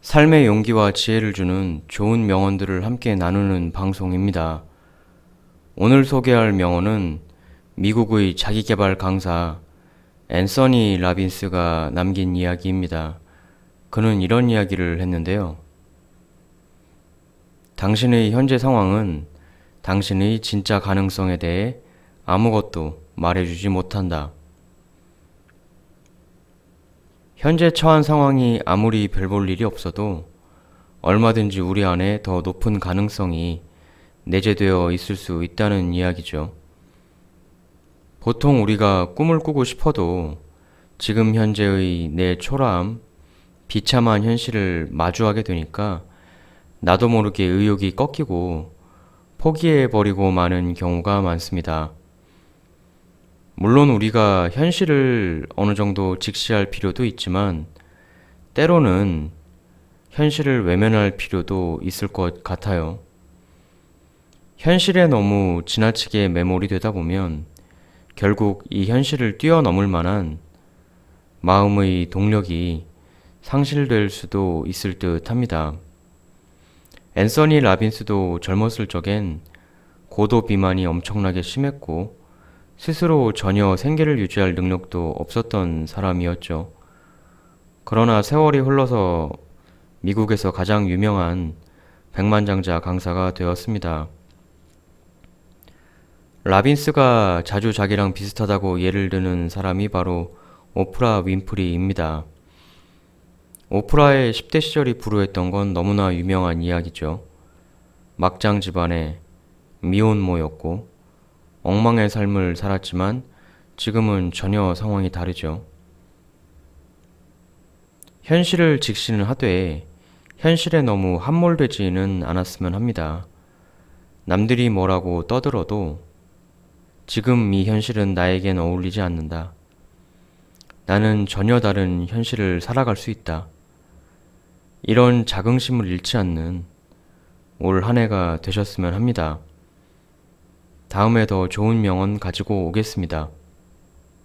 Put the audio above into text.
삶의 용기와 지혜를 주는 좋은 명언들을 함께 나누는 방송입니다. 오늘 소개할 명언은 미국의 자기개발 강사 앤서니 라빈스가 남긴 이야기입니다. 그는 이런 이야기를 했는데요. 당신의 현재 상황은 당신의 진짜 가능성에 대해 아무것도 말해주지 못한다. 현재 처한 상황이 아무리 별 볼 일이 없어도 얼마든지 우리 안에 더 높은 가능성이 내재되어 있을 수 있다는 이야기죠. 보통 우리가 꿈을 꾸고 싶어도 지금 현재의 내 초라함, 비참한 현실을 마주하게 되니까 나도 모르게 의욕이 꺾이고 포기해버리고 마는 경우가 많습니다. 물론 우리가 현실을 어느 정도 직시할 필요도 있지만 때로는 현실을 외면할 필요도 있을 것 같아요. 현실에 너무 지나치게 매몰이 되다 보면 결국 이 현실을 뛰어넘을 만한 마음의 동력이 상실될 수도 있을 듯 합니다. 앤서니 라빈스도 젊었을 적엔 고도 비만이 엄청나게 심했고 스스로 전혀 생계를 유지할 능력도 없었던 사람이었죠. 그러나 세월이 흘러서 미국에서 가장 유명한 백만장자 강사가 되었습니다. 라빈스가 자주 자기랑 비슷하다고 예를 드는 사람이 바로 오프라 윈프리입니다. 오프라의 10대 시절이 불우했던 건 너무나 유명한 이야기죠. 막장 집안에 미혼모였고 엉망의 삶을 살았지만 지금은 전혀 상황이 다르죠. 현실을 직시는 하되 현실에 너무 함몰되지는 않았으면 합니다. 남들이 뭐라고 떠들어도 지금 이 현실은 나에겐 어울리지 않는다. 나는 전혀 다른 현실을 살아갈 수 있다. 이런 자긍심을 잃지 않는 올 한 해가 되셨으면 합니다. 다음에 더 좋은 명언 가지고 오겠습니다.